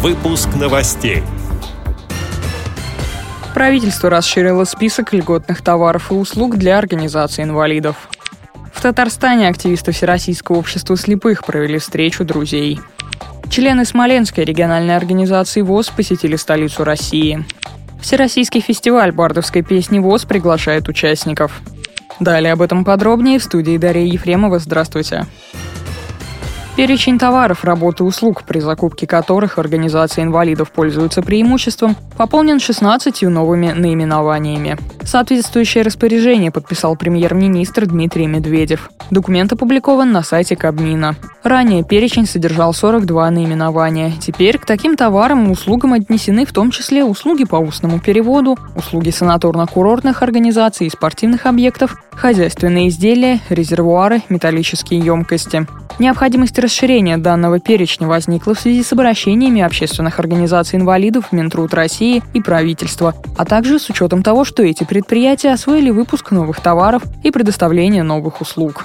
Выпуск новостей. Правительство расширило список льготных товаров и услуг для организации инвалидов. В Татарстане активисты Всероссийского общества слепых провели встречу друзей. Члены Смоленской региональной организации ВОЗ посетили столицу России. Всероссийский фестиваль бардовской песни ВОЗ приглашает участников. Далее об этом подробнее в студии Дарья Ефремова. Здравствуйте. Перечень товаров, работ и услуг, при закупке которых организация инвалидов пользуется преимуществом, пополнен 16 новыми наименованиями. Соответствующее распоряжение подписал премьер-министр Дмитрий Медведев. Документ опубликован на сайте Кабмина. Ранее перечень содержал 42 наименования. Теперь к таким товарам и услугам отнесены в том числе услуги по устному переводу, услуги санаторно-курортных организаций и спортивных объектов, хозяйственные изделия, резервуары, металлические емкости. Необходимость расширения данного перечня возникла в связи с обращениями общественных организаций инвалидов Минтруд России и правительства, а также с учетом того, что эти предприятия освоили выпуск новых товаров и предоставление новых услуг.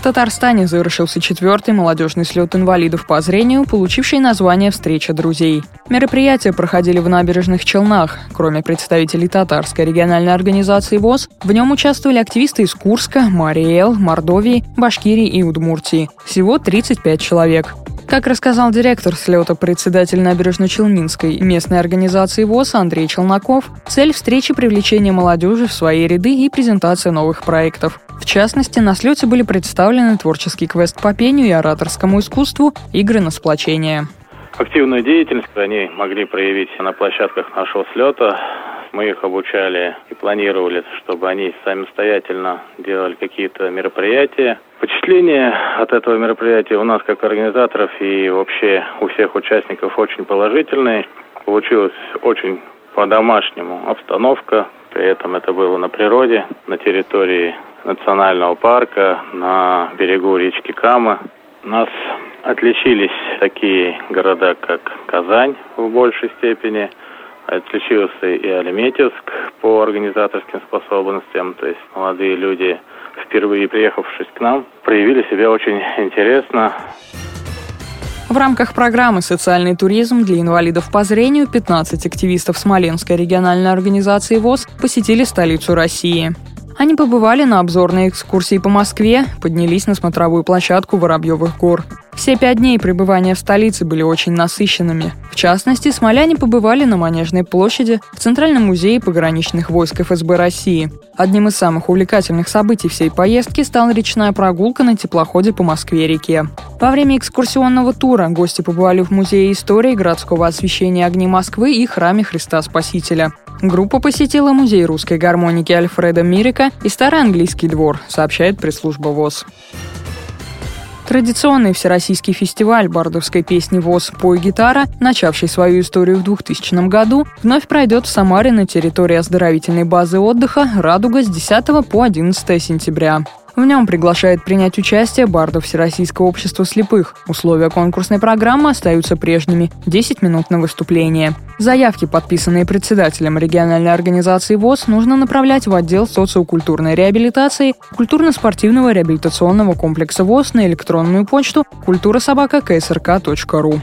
В Татарстане завершился четвертый молодежный слет инвалидов по зрению, получивший название «Встреча друзей». Мероприятия проходили в набережных Челнах. Кроме представителей татарской региональной организации ВОЗ, в нем участвовали активисты из Курска, Мариэл, Мордовии, Башкирии и Удмуртии. Всего 35 человек. Как рассказал директор слета председатель набережно-челнинской местной организации ВОЗ Андрей Челноков, цель встречи – привлечение молодежи в свои ряды и презентация новых проектов. В частности, на слете были представлены творческий квест по пению и ораторскому искусству, игры на сплочение. Активную деятельность они могли проявить на площадках нашего слета, мы их обучали и планировали, чтобы они самостоятельно делали какие-то мероприятия. Впечатление от этого мероприятия у нас, как организаторов и вообще у всех участников очень положительные. Получилось очень по-домашнему обстановка. При этом это было на природе, на территории национального парка, на берегу речки Кама. У нас отличились такие города, как Казань в большей степени – Отличился и Алиметьевск по организаторским способностям, то есть молодые люди, впервые приехавшись к нам, проявили себя очень интересно. В рамках программы «Социальный туризм для инвалидов по зрению» 15 активистов Смоленской региональной организации ВОЗ посетили столицу России. Они побывали на обзорной экскурсии по Москве, поднялись на смотровую площадку Воробьевых гор. Все пять дней пребывания в столице были очень насыщенными. В частности, смоляне побывали на Манежной площади, в Центральном музее пограничных войск ФСБ России. Одним из самых увлекательных событий всей поездки стала речная прогулка на теплоходе по Москве-реке. Во время экскурсионного тура гости побывали в Музее истории городского освещения огней Москвы и храме Христа Спасителя. Группа посетила музей русской гармоники Альфреда Мирика и старый английский двор, сообщает пресс-служба ВОЗ. Традиционный всероссийский фестиваль бардовской песни ВОЗ «Пой гитара», начавший свою историю в 2000 году, вновь пройдет в Самаре на территории оздоровительной базы отдыха «Радуга» с 10 по 11 сентября. В нем приглашает принять участие бардов Всероссийского общества слепых. Условия конкурсной программы остаются прежними – 10 минут на выступление. Заявки, подписанные председателем региональной организации ВОЗ, нужно направлять в отдел социокультурной реабилитации культурно-спортивного реабилитационного комплекса ВОЗ на электронную почту культура-собака-ксрк.ру.